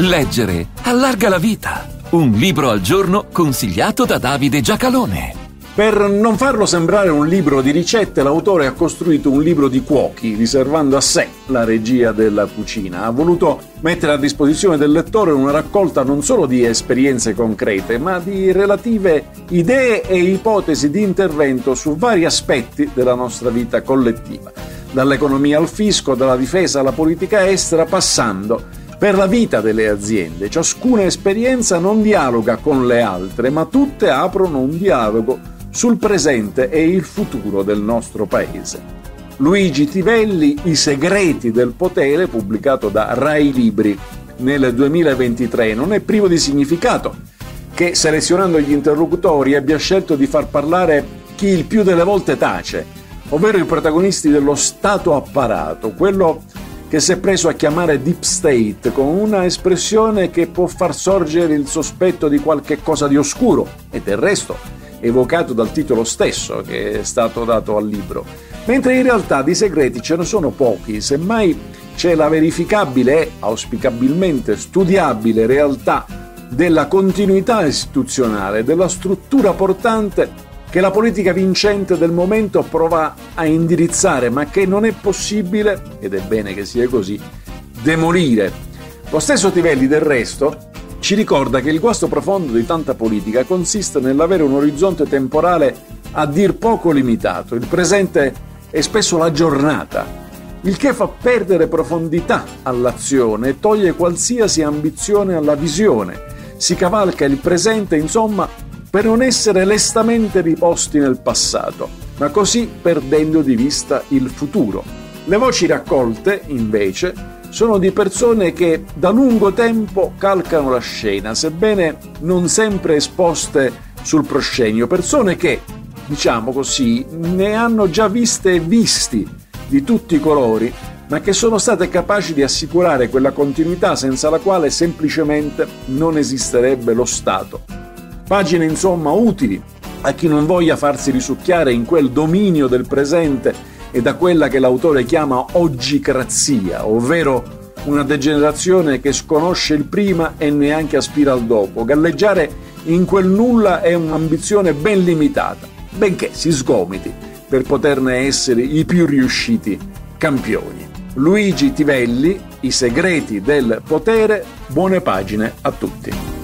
Leggere allarga la vita. Un libro al giorno consigliato da Davide Giacalone. Per non farlo sembrare un libro di ricette, l'autore ha costruito un libro di cuochi, riservando a sé la regia della cucina. Ha voluto mettere a disposizione del lettore una raccolta non solo di esperienze concrete, ma di relative idee e ipotesi di intervento su vari aspetti della nostra vita collettiva, dall'economia al fisco, dalla difesa alla politica estera, passando per la vita delle aziende. Ciascuna esperienza non dialoga con le altre, ma tutte aprono un dialogo sul presente e il futuro del nostro paese. Luigi Tivelli, I segreti del potere, pubblicato da Rai Libri nel 2023, non è privo di significato che selezionando gli interlocutori abbia scelto di far parlare chi il più delle volte tace, ovvero i protagonisti dello Stato apparato, quello che si è preso a chiamare Deep State con una espressione che può far sorgere il sospetto di qualche cosa di oscuro e del resto evocato dal titolo stesso che è stato dato al libro, mentre in realtà di segreti ce ne sono pochi, semmai c'è la verificabile e auspicabilmente studiabile realtà della continuità istituzionale, della struttura portante che la politica vincente del momento prova a indirizzare, ma che non è possibile, ed è bene che sia così, demolire. Lo stesso Tivelli del resto ci ricorda che il guasto profondo di tanta politica consiste nell'avere un orizzonte temporale a dir poco limitato. Il presente è spesso la giornata, il che fa perdere profondità all'azione e toglie qualsiasi ambizione alla visione. Si cavalca il presente, insomma, per non essere lestamente riposti nel passato, ma così perdendo di vista il futuro. Le voci raccolte, invece, sono di persone che da lungo tempo calcano la scena, sebbene non sempre esposte sul proscenio, persone che, diciamo così, ne hanno già viste e visti di tutti i colori, ma che sono state capaci di assicurare quella continuità senza la quale semplicemente non esisterebbe lo Stato. Pagine insomma utili a chi non voglia farsi risucchiare in quel dominio del presente e da quella che l'autore chiama oggicrazia, ovvero una degenerazione che sconosce il prima e neanche aspira al dopo. Galleggiare in quel nulla è un'ambizione ben limitata, benché si sgomiti per poterne essere i più riusciti campioni. Luigi Tivelli, I segreti del potere, buone pagine a tutti.